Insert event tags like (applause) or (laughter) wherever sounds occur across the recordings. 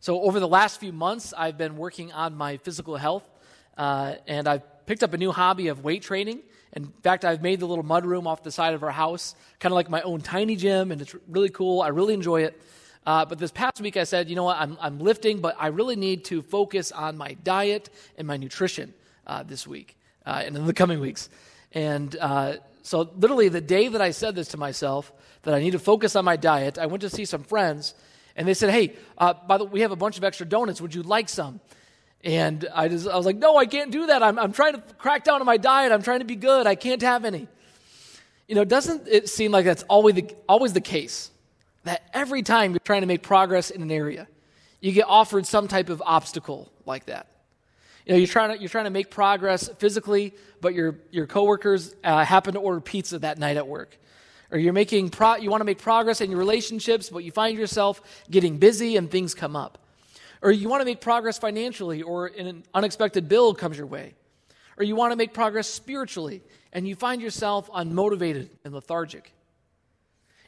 So, over the last few months, I've been working on my physical health, uh, and I've picked up a new hobby of weight training. In fact, I've made the little mud room off the side of our house, kind of like my own tiny gym, and it's really cool. I really enjoy it. Uh, but this past week, I said, you know what, I'm, I'm lifting, but I really need to focus on my diet and my nutrition uh, this week uh, and in the coming weeks. And uh, so, literally, the day that I said this to myself, that I need to focus on my diet, I went to see some friends, and they said, Hey, uh, by the way, we have a bunch of extra donuts. Would you like some? And I, just, I was like, No, I can't do that. I'm, I'm trying to crack down on my diet. I'm trying to be good. I can't have any. You know, doesn't it seem like that's always the, always the case? That every time you're trying to make progress in an area, you get offered some type of obstacle like that. You know, you're trying to, you're trying to make progress physically, but your, your coworkers uh, happen to order pizza that night at work or you're making pro- you want to make progress in your relationships but you find yourself getting busy and things come up. Or you want to make progress financially or an unexpected bill comes your way. Or you want to make progress spiritually and you find yourself unmotivated and lethargic.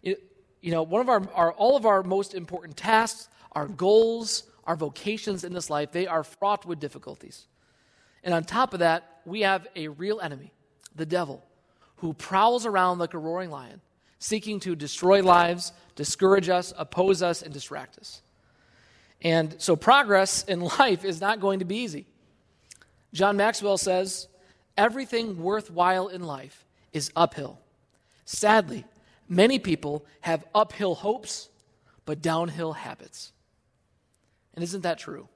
It, you know one of our, our all of our most important tasks our goals our vocations in this life they are fraught with difficulties. And on top of that we have a real enemy the devil who prowls around like a roaring lion seeking to destroy lives, discourage us, oppose us, and distract us. And so progress in (laughs) life is not going to be easy. John Maxwell says, everything worthwhile in life is uphill. Sadly, many people have uphill hopes, but downhill habits. And isn't that true?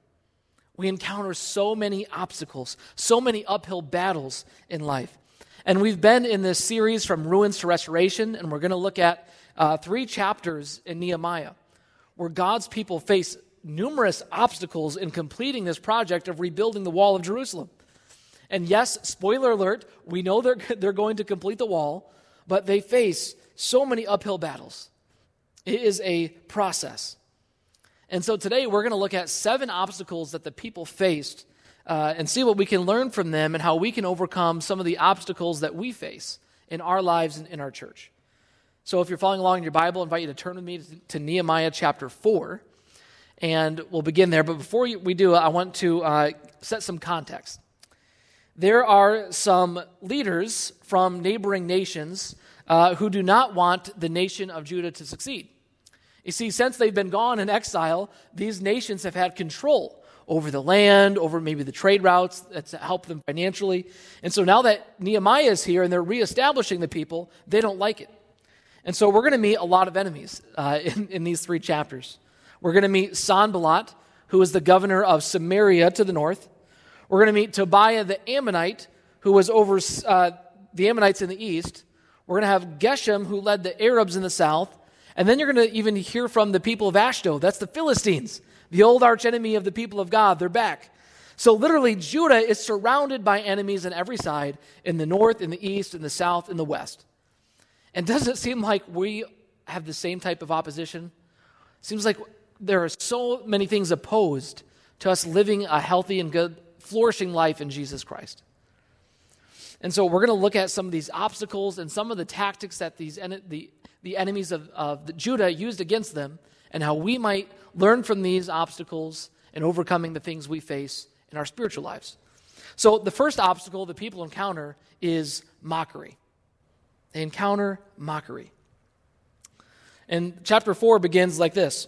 We encounter so many obstacles, so many uphill battles in life. And we've been in this series from ruins to restoration, and we're going to look at uh, three chapters in Nehemiah where God's people face numerous obstacles in completing this project of rebuilding the wall of Jerusalem. And yes, spoiler alert, we know they're, (laughs) they're going to complete the wall, but they face so many uphill battles. It is a process. And so today we're going to look at seven obstacles that the people faced uh, and see what we can learn from them and how we can overcome some of the obstacles that we face in our lives and in our church. So, if you're following along in your Bible, I invite you to turn with me to, Nehemiah chapter 4, and we'll begin there. But before we do, I want to uh, set some context. There are some leaders from neighboring nations uh, who do not want the nation of Judah to succeed. You see, since they've been gone in exile, these nations have had control over the land, over maybe the trade routes that help them financially. And so now that Nehemiah is here and they're reestablishing the people, they don't like it. And so we're going to meet a lot of enemies uh, (laughs) in, in these three chapters. We're going to meet Sanballat, who is the governor of Samaria to the north. We're going to meet Tobiah the Ammonite, who was over uh, the Ammonites in the east. We're going to have Geshem, who led the Arabs in the south. And then you're going to even hear from the people of Ashdod. That's the Philistines the old archenemy of the people of God, they're back. So, literally, Judah is surrounded by enemies on every side in the north, in the east, in the south, in the west. And does it seem like we have the same type of opposition? Seems like there are so many things opposed to us living a healthy and good, flourishing life in Jesus Christ. And so, we're going to look at some of these obstacles and some of the tactics that these the, the enemies of, of Judah used against them and how we might learn from these obstacles and overcoming the things we face in our spiritual lives. So, the first obstacle that people encounter is mockery. They encounter mockery. And chapter 4 begins like this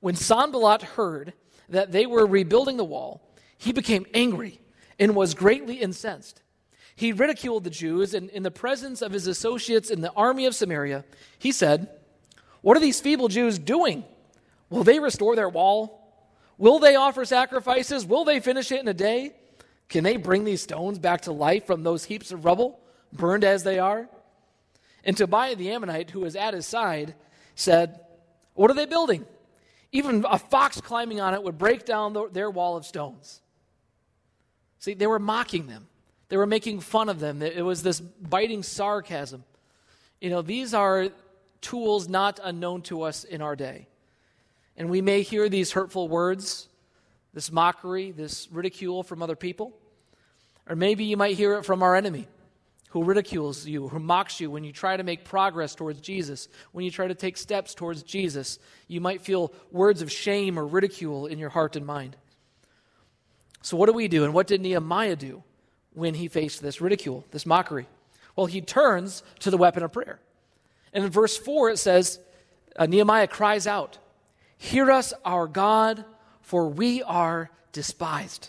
When Sanballat heard that they were rebuilding the wall, he became angry and was greatly incensed. He ridiculed the Jews, and in the presence of his associates in the army of Samaria, he said, What are these feeble Jews doing? Will they restore their wall? Will they offer sacrifices? Will they finish it in a day? Can they bring these stones back to life from those heaps of rubble, burned as they are? And Tobiah the Ammonite, who was at his side, said, What are they building? Even a fox climbing on it would break down the, their wall of stones. See, they were mocking them, they were making fun of them. It was this biting sarcasm. You know, these are tools not unknown to us in our day. And we may hear these hurtful words, this mockery, this ridicule from other people. Or maybe you might hear it from our enemy, who ridicules you, who mocks you when you try to make progress towards Jesus, when you try to take steps towards Jesus. You might feel words of shame or ridicule in your heart and mind. So, what do we do? And what did Nehemiah do when he faced this ridicule, this mockery? Well, he turns to the weapon of prayer. And in verse 4, it says, uh, Nehemiah cries out, Hear us, our God, for we are despised.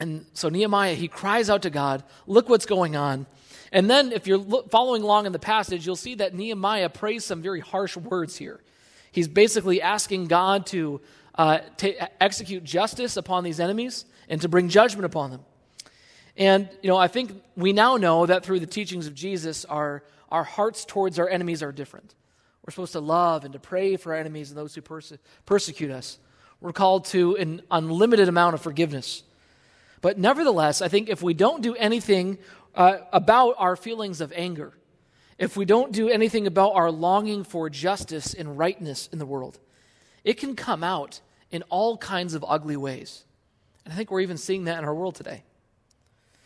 And so Nehemiah, he cries out to God, Look what's going on. And then, if you're following along in the passage, you'll see that Nehemiah prays some very harsh words here. He's basically asking God to, uh, to execute justice upon these enemies and to bring judgment upon them. And, you know, I think we now know that through the teachings of Jesus, our, our hearts towards our enemies are different. We're supposed to love and to pray for our enemies and those who perse- persecute us. We're called to an unlimited amount of forgiveness. But nevertheless, I think if we don't do anything uh, about our feelings of anger, if we don't do anything about our longing for justice and rightness in the world, it can come out in all kinds of ugly ways. And I think we're even seeing that in our world today.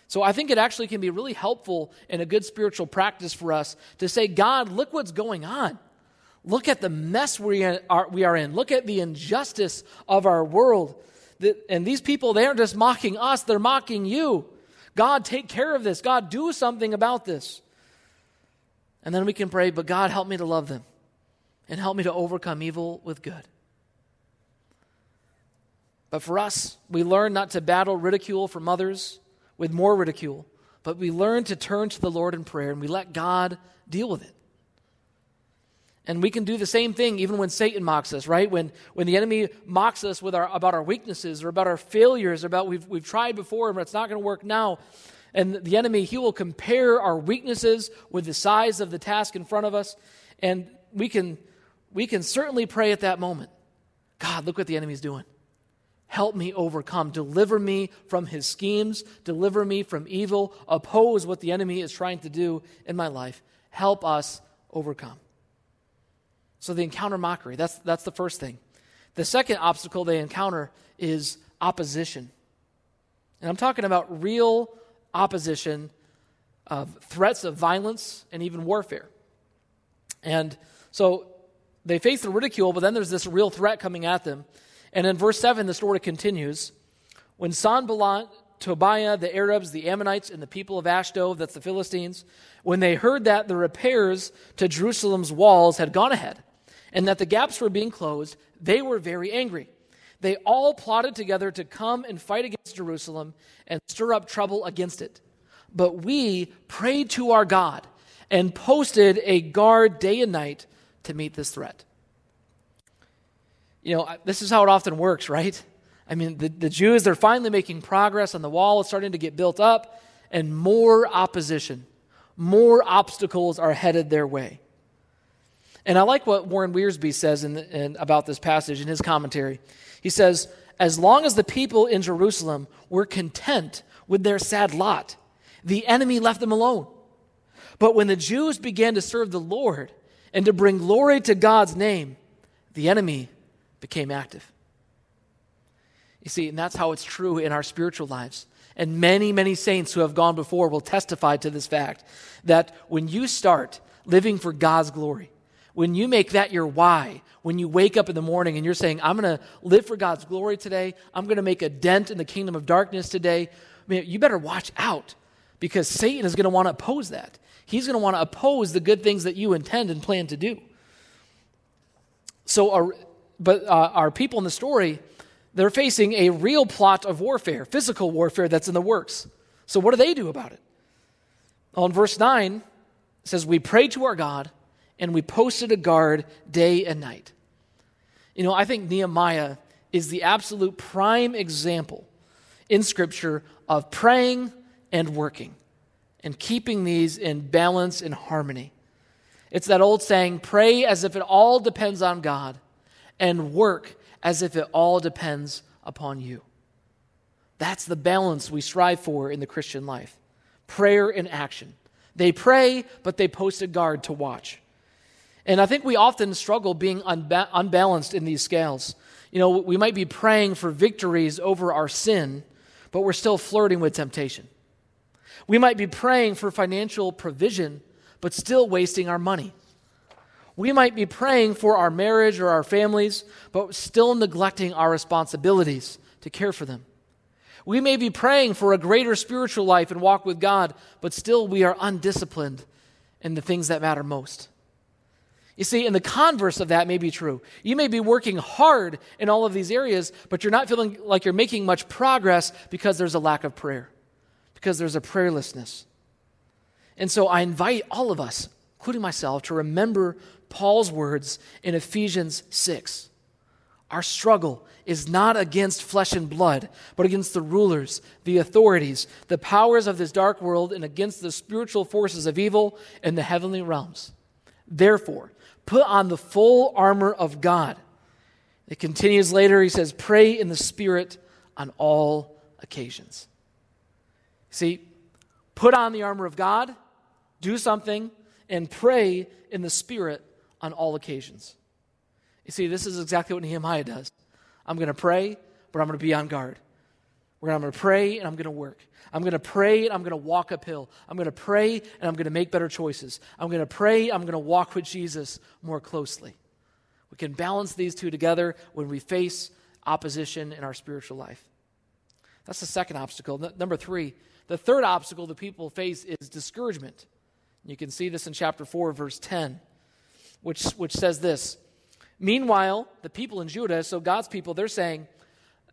So I think it actually can be really helpful and a good spiritual practice for us to say, God, look what's going on. Look at the mess we are, we are in. Look at the injustice of our world. And these people, they aren't just mocking us, they're mocking you. God, take care of this. God, do something about this. And then we can pray, but God, help me to love them and help me to overcome evil with good. But for us, we learn not to battle ridicule from others with more ridicule, but we learn to turn to the Lord in prayer and we let God deal with it. And we can do the same thing even when Satan mocks us, right? When, when the enemy mocks us with our, about our weaknesses or about our failures, or about we've, we've tried before but it's not going to work now. And the enemy, he will compare our weaknesses with the size of the task in front of us. And we can, we can certainly pray at that moment God, look what the enemy's doing. Help me overcome. Deliver me from his schemes. Deliver me from evil. Oppose what the enemy is trying to do in my life. Help us overcome. So they encounter mockery. That's, that's the first thing. The second obstacle they encounter is opposition. And I'm talking about real opposition of threats of violence and even warfare. And so they face the ridicule, but then there's this real threat coming at them. And in verse 7, the story continues. When Sanballat, Tobiah, the Arabs, the Ammonites, and the people of Ashdod, that's the Philistines, when they heard that the repairs to Jerusalem's walls had gone ahead, and that the gaps were being closed, they were very angry. They all plotted together to come and fight against Jerusalem and stir up trouble against it. But we prayed to our God and posted a guard day and night to meet this threat. You know, this is how it often works, right? I mean, the, the Jews, they're finally making progress on the wall. It's starting to get built up, and more opposition, more obstacles are headed their way. And I like what Warren Wiersbe says in, in, about this passage in his commentary. He says, As long as the people in Jerusalem were content with their sad lot, the enemy left them alone. But when the Jews began to serve the Lord and to bring glory to God's name, the enemy became active. You see, and that's how it's true in our spiritual lives. And many, many saints who have gone before will testify to this fact that when you start living for God's glory, when you make that your why, when you wake up in the morning and you're saying, I'm going to live for God's glory today, I'm going to make a dent in the kingdom of darkness today, I mean, you better watch out because Satan is going to want to oppose that. He's going to want to oppose the good things that you intend and plan to do. So, our, but uh, our people in the story, they're facing a real plot of warfare, physical warfare that's in the works. So, what do they do about it? In verse 9, it says, We prayed to our God and we posted a guard day and night. You know, I think Nehemiah is the absolute prime example in Scripture of praying and working and keeping these in balance and harmony. It's that old saying pray as if it all depends on God, and work as if it all depends upon you. That's the balance we strive for in the Christian life prayer and action. They pray, but they post a guard to watch. And I think we often struggle being unba- unbalanced in these scales. You know, we might be praying for victories over our sin, but we're still flirting with temptation. We might be praying for financial provision, but still wasting our money. We might be praying for our marriage or our families, but still neglecting our responsibilities to care for them. We may be praying for a greater spiritual life and walk with God, but still we are undisciplined in the things that matter most. You see, and the converse of that may be true. You may be working hard in all of these areas, but you're not feeling like you're making much progress because there's a lack of prayer, because there's a prayerlessness. And so I invite all of us, including myself, to remember Paul's words in Ephesians 6. Our struggle is not against flesh and blood, but against the rulers, the authorities, the powers of this dark world, and against the spiritual forces of evil in the heavenly realms. Therefore, put on the full armor of God. It continues later, he says, pray in the Spirit on all occasions. See, put on the armor of God, do something, and pray in the Spirit on all occasions. You see, this is exactly what Nehemiah does. I'm going to pray, but I'm going to be on guard. I'm going to pray and I'm going to work. I'm going to pray and I'm going to walk uphill. I'm going to pray and I'm going to make better choices. I'm going to pray, I'm going to walk with Jesus more closely. We can balance these two together when we face opposition in our spiritual life. That's the second obstacle. Number three, the third obstacle the people face is discouragement. You can see this in chapter 4, verse 10, which, which says this Meanwhile, the people in Judah, so God's people, they're saying,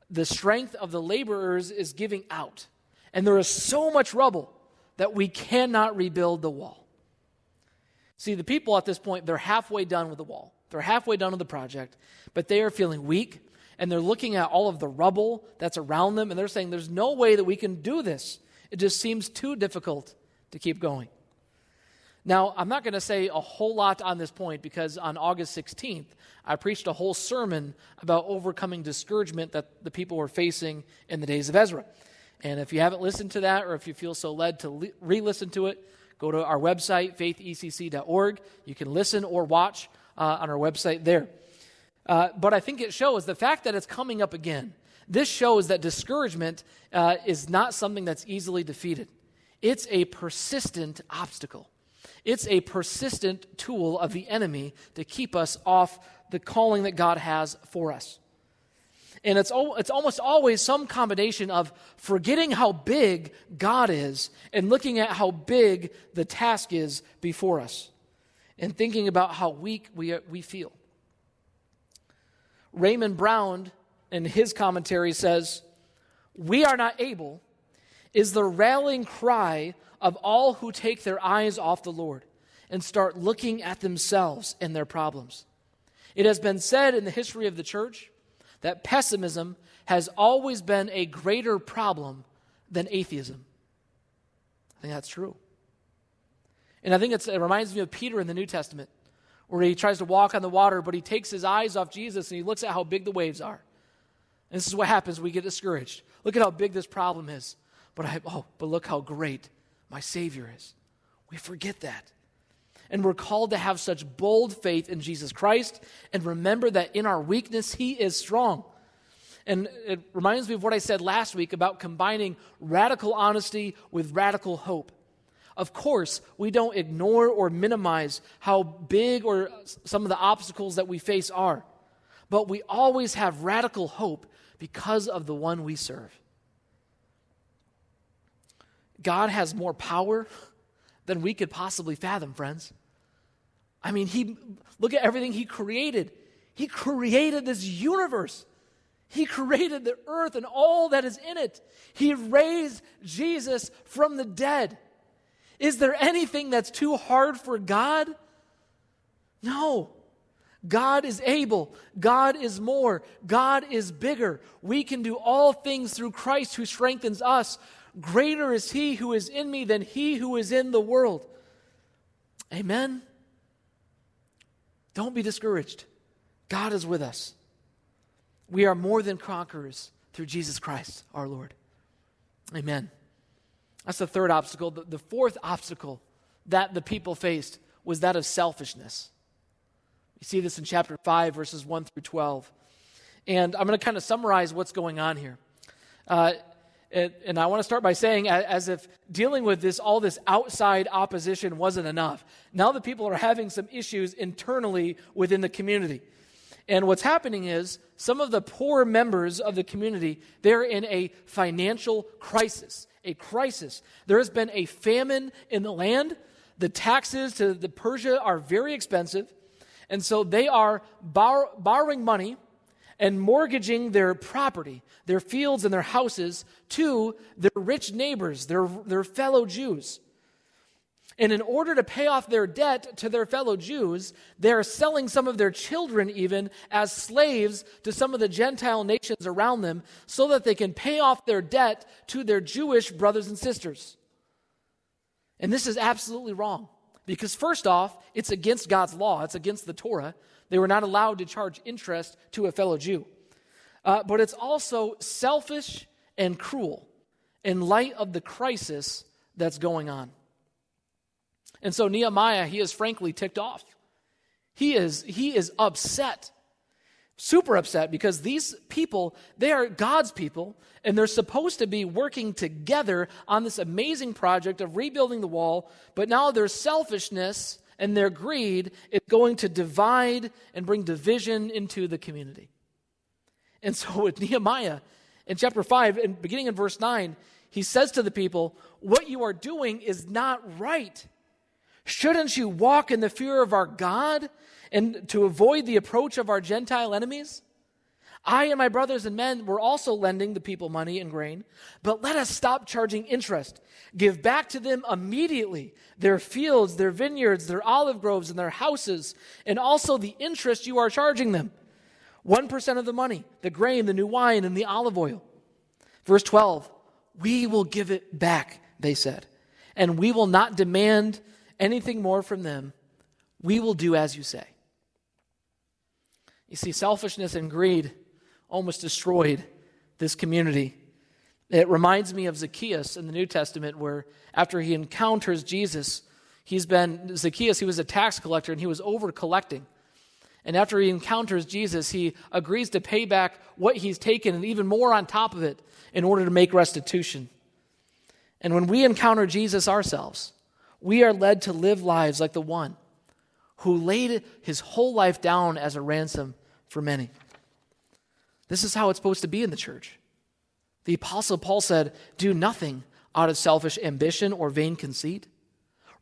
the strength of the laborers is giving out. And there is so much rubble that we cannot rebuild the wall. See, the people at this point, they're halfway done with the wall. They're halfway done with the project, but they are feeling weak and they're looking at all of the rubble that's around them and they're saying, There's no way that we can do this. It just seems too difficult to keep going. Now, I'm not going to say a whole lot on this point because on August 16th, I preached a whole sermon about overcoming discouragement that the people were facing in the days of Ezra. And if you haven't listened to that or if you feel so led to re listen to it, go to our website, faithecc.org. You can listen or watch uh, on our website there. Uh, but I think it shows the fact that it's coming up again. This shows that discouragement uh, is not something that's easily defeated, it's a persistent obstacle. It's a persistent tool of the enemy to keep us off the calling that God has for us. And it's, it's almost always some combination of forgetting how big God is and looking at how big the task is before us and thinking about how weak we, we feel. Raymond Brown, in his commentary, says, We are not able is the rallying cry of all who take their eyes off the Lord and start looking at themselves and their problems. It has been said in the history of the church that pessimism has always been a greater problem than atheism. I think that's true. And I think it reminds me of Peter in the New Testament, where he tries to walk on the water, but he takes his eyes off Jesus and he looks at how big the waves are. And this is what happens we get discouraged. Look at how big this problem is. But I, oh, but look how great my Savior is. We forget that. And we're called to have such bold faith in Jesus Christ and remember that in our weakness, He is strong. And it reminds me of what I said last week about combining radical honesty with radical hope. Of course, we don't ignore or minimize how big or some of the obstacles that we face are, but we always have radical hope because of the one we serve. God has more power than we could possibly fathom, friends. I mean, he look at everything he created. He created this universe. He created the earth and all that is in it. He raised Jesus from the dead. Is there anything that's too hard for God? No. God is able. God is more. God is bigger. We can do all things through Christ who strengthens us. Greater is he who is in me than he who is in the world. Amen. Don't be discouraged. God is with us. We are more than conquerors through Jesus Christ our Lord. Amen. That's the third obstacle. The, fourth obstacle that the people faced was that of selfishness. You see this in chapter 5, verses 1 through 12. And I'm going to kind of summarize what's going on here. Uh, And, and I want to start by saying, as if dealing with this, all this outside opposition wasn't enough. Now the people are having some issues internally within the community. And what's happening is some of the poor members of the community, they're in a financial crisis. A crisis. There has been a famine in the land. The taxes to the Persia are very expensive. And so they are bor- borrowing money and mortgaging their property, their fields and their houses to their rich neighbors, their, their fellow Jews. And in order to pay off their debt to their fellow Jews, they're selling some of their children even as slaves to some of the Gentile nations around them so that they can pay off their debt to their Jewish brothers and sisters. And this is absolutely wrong. Because, first off, it's against God's law, it's against the Torah. They were not allowed to charge interest to a fellow Jew. Uh, but it's also selfish and cruel in light of the crisis that's going on. And so Nehemiah, he is frankly ticked off. He is, he is upset super upset because these people, they are God's people, and they're supposed to be working together on this amazing project of rebuilding the wall, but now their selfishness and their greed is going to divide and bring division into the community. And so with Nehemiah in chapter 5, and beginning in verse 9, he says to the people, What you are doing is not right. Shouldn't you walk in the fear of our God and to avoid the approach of our Gentile enemies? I and my brothers and men were also lending the people money and grain, but let us stop charging interest. Give back to them immediately their fields, their vineyards, their olive groves, and their houses, and also the interest you are charging them. 1% of the money, the grain, the new wine, and the olive oil. Verse 12, we will give it back, they said, and we will not demand anything more from them. We will do as you say. You see, selfishness and greed almost destroyed this community. It reminds me of Zacchaeus in the New Testament, where after he encounters Jesus, he's been, Zacchaeus, he was a tax collector and he was over collecting. And after he encounters Jesus, he agrees to pay back what he's taken and even more on top of it in order to make restitution. And when we encounter Jesus ourselves, we are led to live lives like the one who laid his whole life down as a ransom for many. This is how it's supposed to be in the church. The Apostle Paul said, Do nothing out of selfish ambition or vain conceit.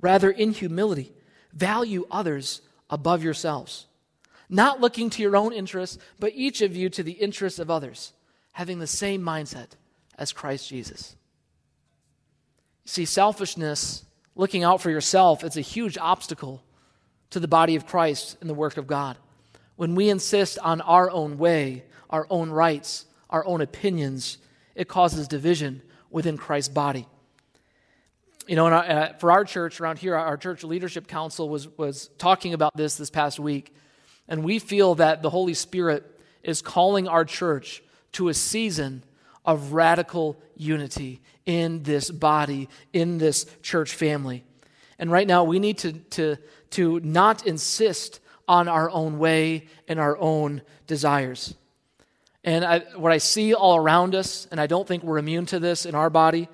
Rather, in humility, value others above yourselves, not looking to your own interests, but each of you to the interests of others, having the same mindset as Christ Jesus. See, selfishness, looking out for yourself, it's a huge obstacle to the body of Christ and the work of God when we insist on our own way, our own rights, our own opinions, it causes division within Christ's body. You know, our, uh, for our church around here, our church leadership council was, was talking about this this past week, and we feel that the Holy Spirit is calling our church to a season of radical unity in this body, in this church family. And right now, we need to, to, to not insist on our own way and our own desires. And I, what I see all around us, and I don't think we're immune to this in our body,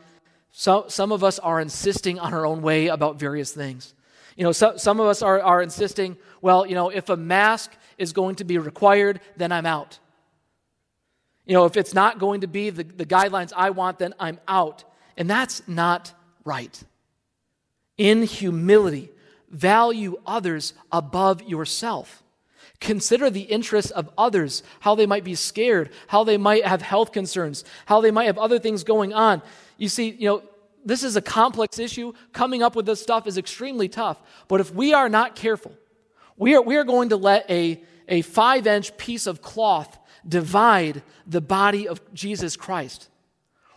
so, some of us are insisting on our own way about various things. You know, so, some of us are, are insisting, well, you know, if a mask is going to be required, then I'm out. You know, if it's not going to be the, the guidelines I want, then I'm out. And that's not right. In humility, value others above yourself. Consider the interests of others, how they might be scared, how they might have health concerns, how they might have other things going on. You see, you know, this is a complex issue. Coming up with this stuff is extremely tough. But if we are not careful, we are, we are going to let a, a five inch piece of cloth divide the body of Jesus Christ.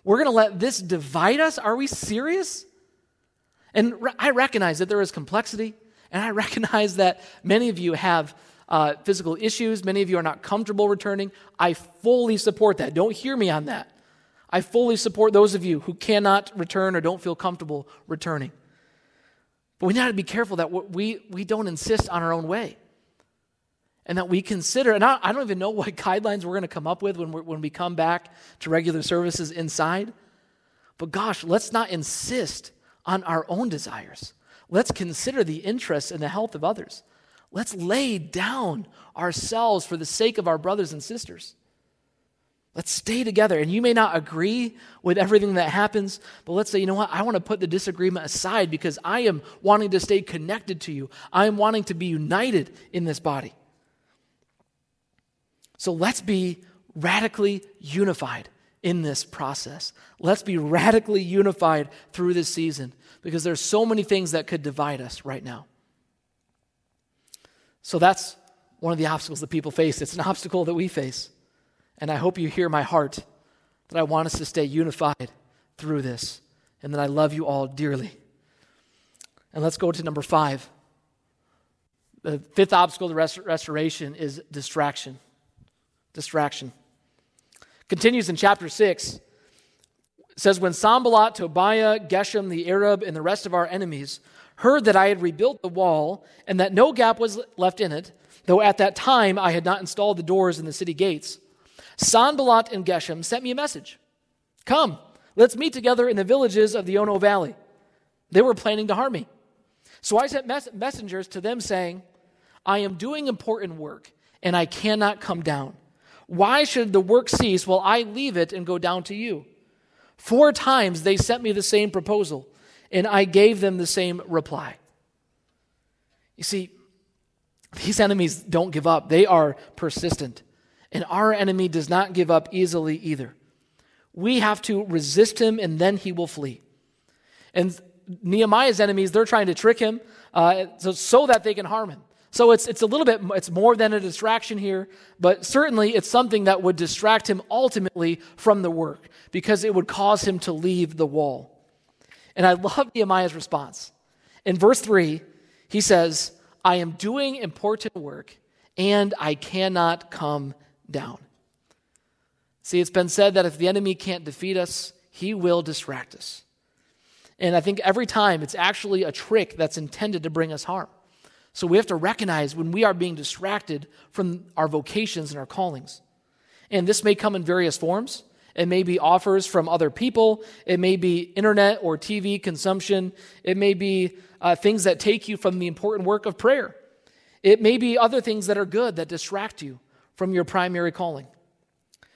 We're going to let this divide us? Are we serious? And I recognize that there is complexity, and I (laughs) recognize that many of you have uh, physical issues. Many of you are not comfortable returning. I fully support that. Don't hear me on that. I fully support those of you who cannot return or don't feel comfortable returning. But we need to be careful that we, we don't insist on our own way. And that we consider, and I, I don't even know what (laughs) guidelines we're going to come up with when, when we come back to regular services inside. But gosh, let's not insist on our own desires. Let's consider the interests and the health of others. Let's lay down ourselves for the sake of our brothers and sisters. Let's stay together. And you may not agree with everything that happens, but let's say, you know what? I want to put the disagreement aside because I am wanting to stay connected to you. I am wanting to be united in this body. So let's be radically unified in this process. Let's be radically unified through this season because there's so many things that could divide us right now. So that's one of the obstacles that people face. It's an (laughs) obstacle that we face. And I hope you hear my heart that I want us to stay unified through this and that I love you all dearly. And let's go to number five. The fifth obstacle to rest- restoration is distraction. Distraction. Continues in chapter 6. It says, When Sanballat, Tobiah, Geshem the Arab, and the rest of our enemies heard that I had rebuilt the wall and that no gap was left in it, though at that time I had not installed the doors in the city gates, Sanballat and Geshem sent me a message. Come, let's meet together in the villages of the Ono Valley. They were planning to harm me. So I sent mess- messengers to them saying, I am doing important work and I cannot come down. Why should the work cease while I leave it and go down to you? Four times they sent me the same proposal, and I gave them the same reply. You see, these enemies don't give up, they are persistent. And our enemy does not give up easily either. We have to resist him and then he will flee. And Nehemiah's enemies, they're trying to trick him uh, so, so that they can harm him. So it's, it's a little bit, it's more than a distraction here, but certainly it's something that would distract him ultimately from the work because it would cause him to leave the wall. And I love Nehemiah's response. In verse 3, he says, I am doing important work and I cannot come down. See, it's been said that if the enemy can't defeat us, he will distract us. And I think every time it's actually a trick that's intended to bring us harm. So we have to recognize when we are being distracted from our vocations and our callings. And this may come in various forms. It may be offers from other people. It may be internet or TV consumption. It may be uh, things that take you from the important work of prayer. It may be other things that are good that distract you from your primary calling.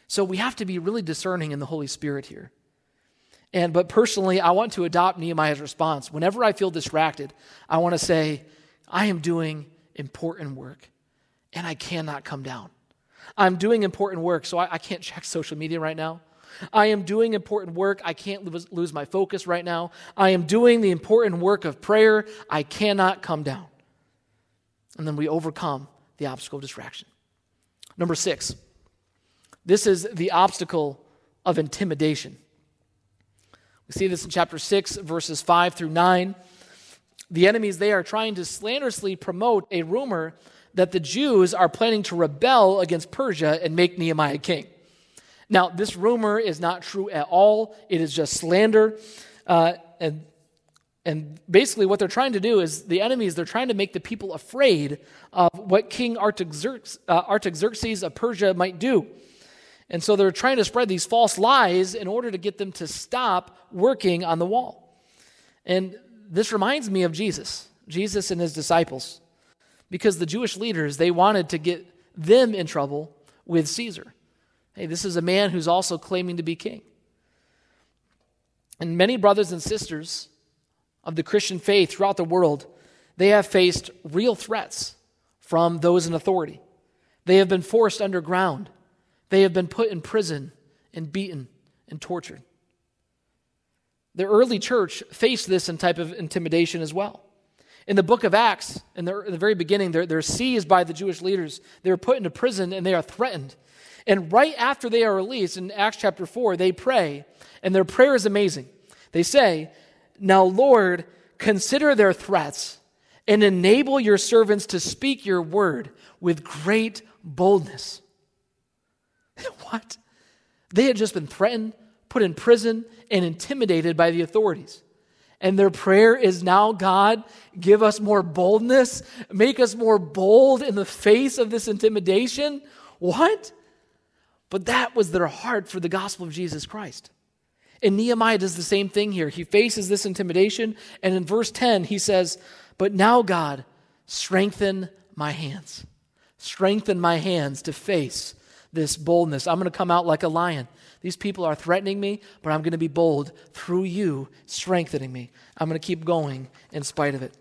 So we have to be really discerning in the Holy Spirit here. And but personally, I want to adopt Nehemiah's response. Whenever I feel distracted, I want to say, I am doing important work and I cannot come down. I'm doing important work, so I, I can't check (laughs) social media right now. I am doing important work. I can't lose, my focus right now. I am doing the important work of prayer. I cannot come down. And then we overcome the obstacle of distraction. Number six, this is the obstacle of intimidation. We see this in chapter 6, verses 5 through 9. The enemies, they are trying to slanderously promote a rumor that the Jews are planning to rebel against Persia and make Nehemiah king. Now, this rumor is not true at all, it is just slander. Uh, and and basically, what they're trying to do is the enemies, they're trying to make the people afraid of what King Artaxerxes, uh, Artaxerxes of Persia might do. And so they're trying to spread these false lies in order to get them to stop working on the wall. And this reminds me of Jesus, Jesus and his disciples, because the Jewish leaders, they wanted to get them in trouble with Caesar. Hey, this is a man who's also claiming to be king. And many brothers and sisters, of the Christian faith throughout the world, they have faced real threats from those in authority. They have been forced underground. They have been put in prison and beaten and tortured. The early church faced this type of intimidation as well. In the book of Acts, in the, in the very beginning, they're, they're seized by the Jewish leaders. They're put into prison and they are threatened. And right after they are released, in Acts chapter 4, they pray, and their prayer is amazing. They say, now, Lord, consider their threats and enable your servants to speak your word with great boldness. (laughs) what? They had just been threatened, put in prison, and intimidated by the authorities. And their prayer is now, God, give us more boldness, make us more bold in the face of this intimidation. What? But that was their heart for the gospel of Jesus Christ. And Nehemiah does the same thing here. He faces this intimidation, and in verse 10, he says, But now, God, strengthen my hands. Strengthen my hands to face this boldness. I'm going to come out like a lion. These people are threatening me, but I'm going to be bold through you strengthening me. I'm going to keep going in spite of it.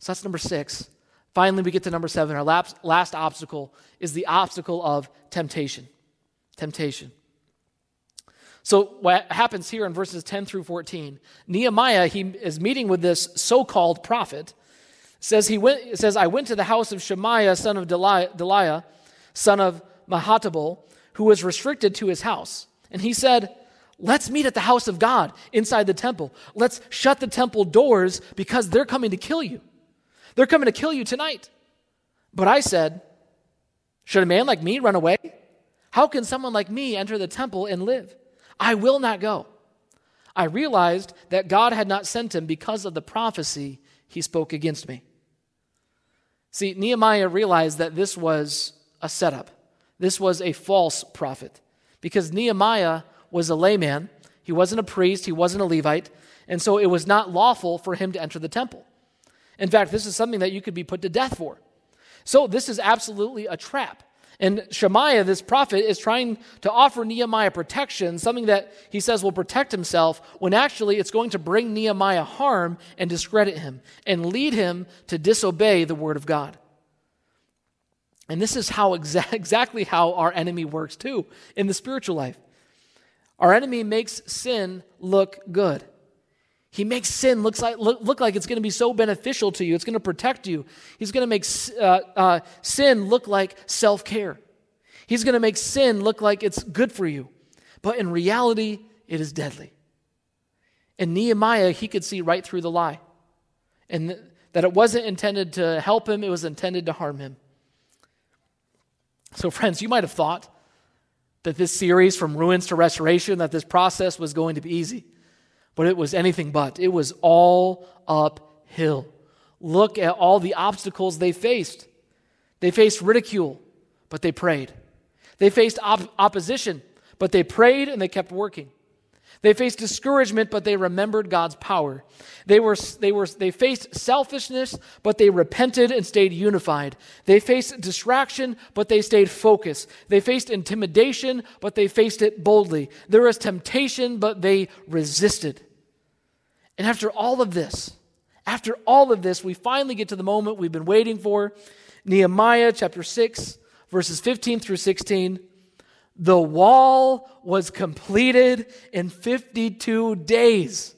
So that's number six. Finally, we get to number seven. Our last, last obstacle is the obstacle of temptation. Temptation. So, what happens here in verses 10 through 14, Nehemiah, he is meeting with this so called prophet. Says, he went, says, I went to the house of Shemaiah, son of Delaiah, son of Mehetabel, who was restricted to his house. And he said, Let's meet at the house of God inside the temple. Let's shut the temple doors because they're coming to kill you. They're coming to kill you tonight. But I said, Should a man like me run away? How can someone like me enter the temple and live? I will not go. I realized that God had not sent him because of the prophecy he spoke against me. See, Nehemiah realized that this was a setup. This was a false prophet because Nehemiah was a layman. He wasn't a priest, he wasn't a Levite, and so it was not lawful for him to enter the temple. In fact, this is something that you could be put to death for. So, this is absolutely a trap. And Shemaiah, this prophet, is trying to offer Nehemiah protection, something that he says will protect himself, when actually it's going to bring Nehemiah harm and discredit him and lead him to disobey the word of God. And this is how exa- (laughs) exactly how our enemy works too in the spiritual life. Our enemy makes sin look good. He makes sin looks like, look, look like it's going to be so beneficial to you. It's going to protect you. He's going to make uh, uh, sin look like self care. He's going to make sin look like it's good for you. But in reality, it is deadly. And Nehemiah, he could see right through the lie. And th- that it wasn't intended to help him, it was intended to harm him. So, friends, you might have thought that this series, From Ruins to Restoration, that this process was going to be easy. But it was anything but. It was all uphill. Look at all the obstacles they faced. They faced ridicule, but they prayed. They faced op- opposition, but they prayed and they kept working. They faced discouragement, but they remembered God's power. They, were, they, were, they faced selfishness, but they repented and stayed unified. They faced distraction, but they stayed focused. They faced intimidation, but they faced it boldly. There was temptation, but they resisted. And after all of this, after all of this, we finally get to the moment we've been waiting for. Nehemiah chapter 6, verses 15 through 16. The wall was completed in 52 days.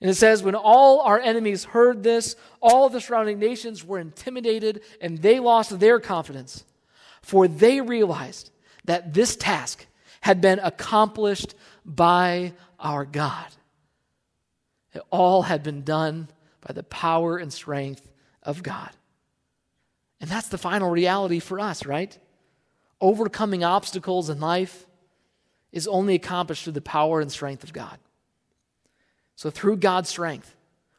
And it says, when all our enemies heard this, all the surrounding nations were intimidated and they lost their confidence. For they realized that this task had been accomplished by our God. It all had been done by the power and strength of God. And that's the final reality for us, right? Overcoming obstacles in life is only accomplished through the power and strength of God. So, through God's strength,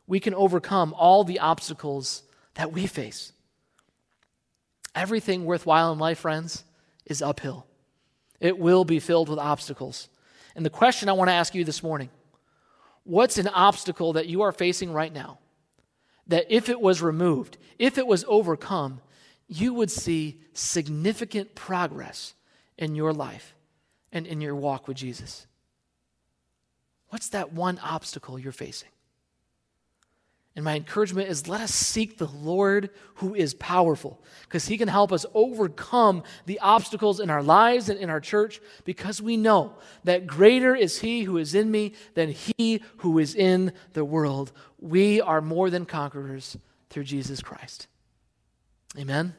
we can overcome all the obstacles that we face. Everything worthwhile in life, friends, is uphill. It will be filled with obstacles. And the question I want to ask you this morning what's an obstacle that you are facing right now that if it was removed, if it was overcome, you would see significant progress in your life and in your walk with Jesus. What's that one obstacle you're facing? And my encouragement is let us seek the Lord who is powerful because he can help us overcome the obstacles in our lives and in our church because we know that greater is he who is in me than he who is in the world. We are more than conquerors through Jesus Christ. Amen.